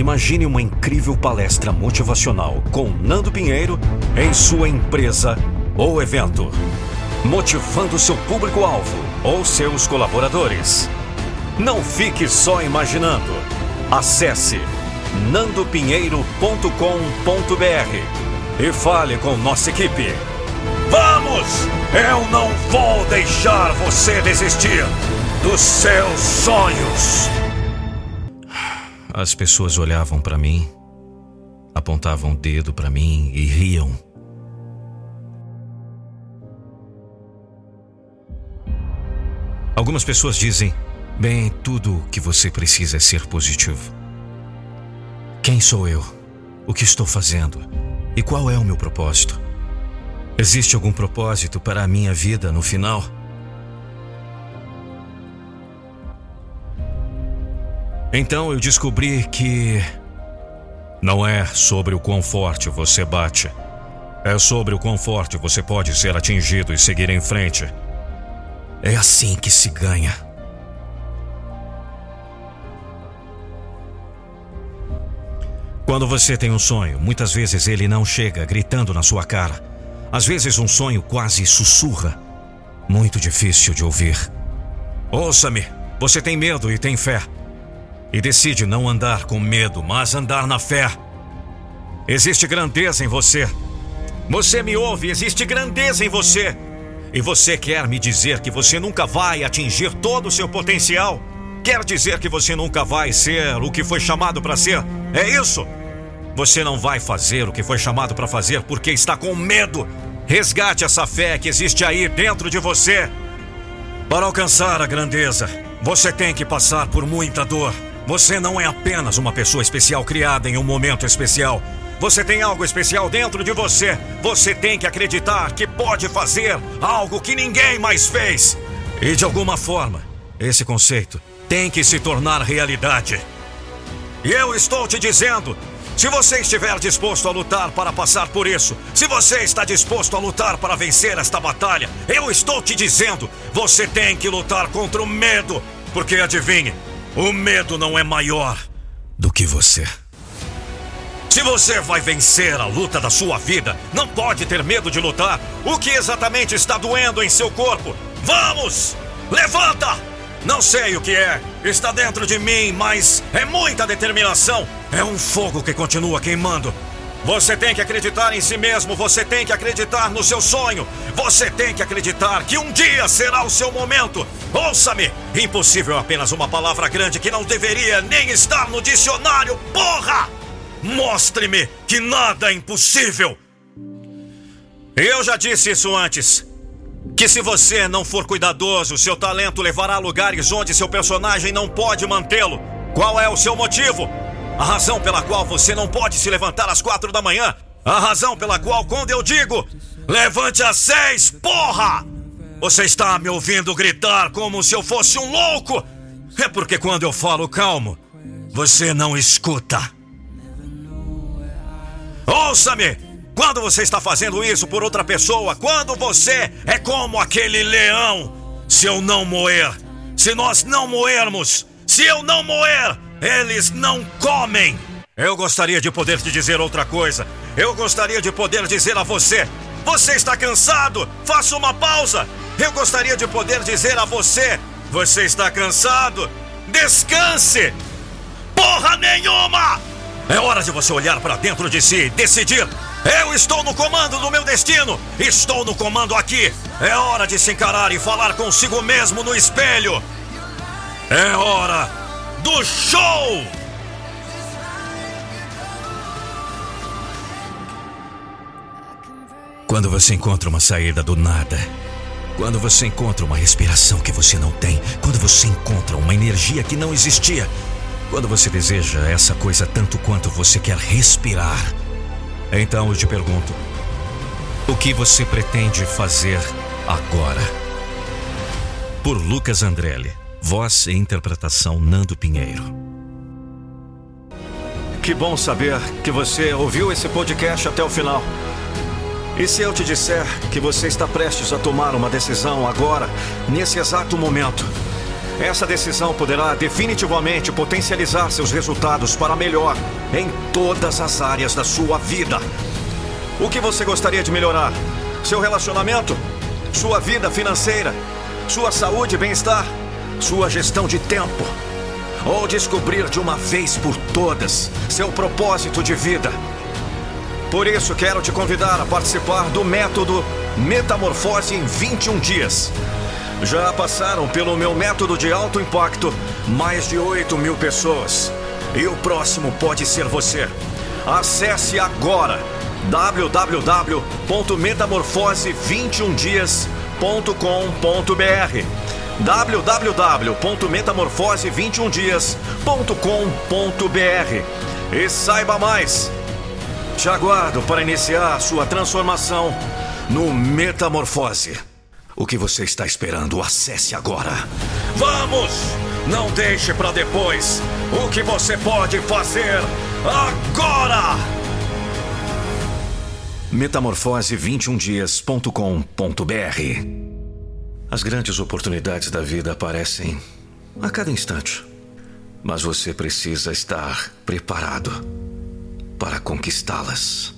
Imagine uma incrível palestra motivacional com Nando Pinheiro em sua empresa ou evento, motivando seu público-alvo ou seus colaboradores. Não fique só imaginando. Acesse nandopinheiro.com.br e fale com nossa equipe. Vamos! Eu não vou deixar você desistir dos seus sonhos. As pessoas olhavam para mim, apontavam o dedo para mim e riam. Algumas pessoas dizem: Bem, tudo o que você precisa é ser positivo. Quem sou eu? O que estou fazendo? E qual é o meu propósito? Existe algum propósito para a minha vida no final? Então eu descobri que não é sobre o quão forte você bate, é sobre o quão forte você pode ser atingido e seguir em frente. É assim que se ganha. Quando você tem um sonho, muitas vezes ele não chega gritando na sua cara. Às vezes um sonho quase sussurra. Muito difícil de ouvir. Ouça-me, você tem medo e tem fé e decide não andar com medo, mas andar na fé. Existe grandeza em você. Você me ouve, existe grandeza em você. E você quer me dizer que você nunca vai atingir todo o seu potencial? Quer dizer que você nunca vai ser o que foi chamado para ser? É isso? Você não vai fazer o que foi chamado para fazer porque está com medo. Resgate essa fé que existe aí dentro de você. Para alcançar a grandeza, você tem que passar por muita dor. Você não é apenas uma pessoa especial criada em um momento especial. Você tem algo especial dentro de você. Você tem que acreditar que pode fazer algo que ninguém mais fez. E de alguma forma, esse conceito tem que se tornar realidade. E eu estou te dizendo: se você estiver disposto a lutar para passar por isso, se você está disposto a lutar para vencer esta batalha, eu estou te dizendo: você tem que lutar contra o medo. Porque adivinhe, o medo não é maior do que você. Se você vai vencer a luta da sua vida, não pode ter medo de lutar. O que exatamente está doendo em seu corpo? Vamos! Levanta! Não sei o que é, está dentro de mim, mas é muita determinação. É um fogo que continua queimando. Você tem que acreditar em si mesmo, você tem que acreditar no seu sonho, você tem que acreditar que um dia será o seu momento. Ouça-me! Impossível é apenas uma palavra grande que não deveria nem estar no dicionário, porra! Mostre-me que nada é impossível! Eu já disse isso antes. Que se você não for cuidadoso, seu talento levará a lugares onde seu personagem não pode mantê-lo. Qual é o seu motivo? A razão pela qual você não pode se levantar às quatro da manhã. A razão pela qual, quando eu digo levante às seis, porra! Você está me ouvindo gritar como se eu fosse um louco? É porque quando eu falo calmo, você não escuta. Ouça-me! Quando você está fazendo isso por outra pessoa, quando você é como aquele leão, se eu não moer, se nós não moermos, se eu não moer, eles não comem! Eu gostaria de poder te dizer outra coisa. Eu gostaria de poder dizer a você: você está cansado? Faça uma pausa. Eu gostaria de poder dizer a você: você está cansado? Descanse! Porra nenhuma! É hora de você olhar para dentro de si e decidir: eu estou no comando do meu destino, estou no comando aqui. É hora de se encarar e falar consigo mesmo no espelho. É hora do show! Quando você encontra uma saída do nada, quando você encontra uma respiração que você não tem, quando você encontra uma energia que não existia, quando você deseja essa coisa tanto quanto você quer respirar, então eu te pergunto: o que você pretende fazer agora? Por Lucas Andrelli. Voz e interpretação Nando Pinheiro. Que bom saber que você ouviu esse podcast até o final. E se eu te disser que você está prestes a tomar uma decisão agora, nesse exato momento? Essa decisão poderá definitivamente potencializar seus resultados para melhor em todas as áreas da sua vida. O que você gostaria de melhorar? Seu relacionamento? Sua vida financeira? Sua saúde e bem-estar? Sua gestão de tempo? Ou descobrir de uma vez por todas seu propósito de vida? Por isso, quero te convidar a participar do método Metamorfose em 21 dias. Já passaram pelo meu método de alto impacto mais de 8 mil pessoas. E o próximo pode ser você. Acesse agora www.metamorfose21dias.com.br www.metamorfose21dias.com.br e saiba mais. Te aguardo para iniciar sua transformação no Metamorfose. O que você está esperando? Acesse agora. Vamos! Não deixe para depois o que você pode fazer agora! Metamorfose21dias.com.br As grandes oportunidades da vida aparecem a cada instante. Mas você precisa estar preparado para conquistá-las.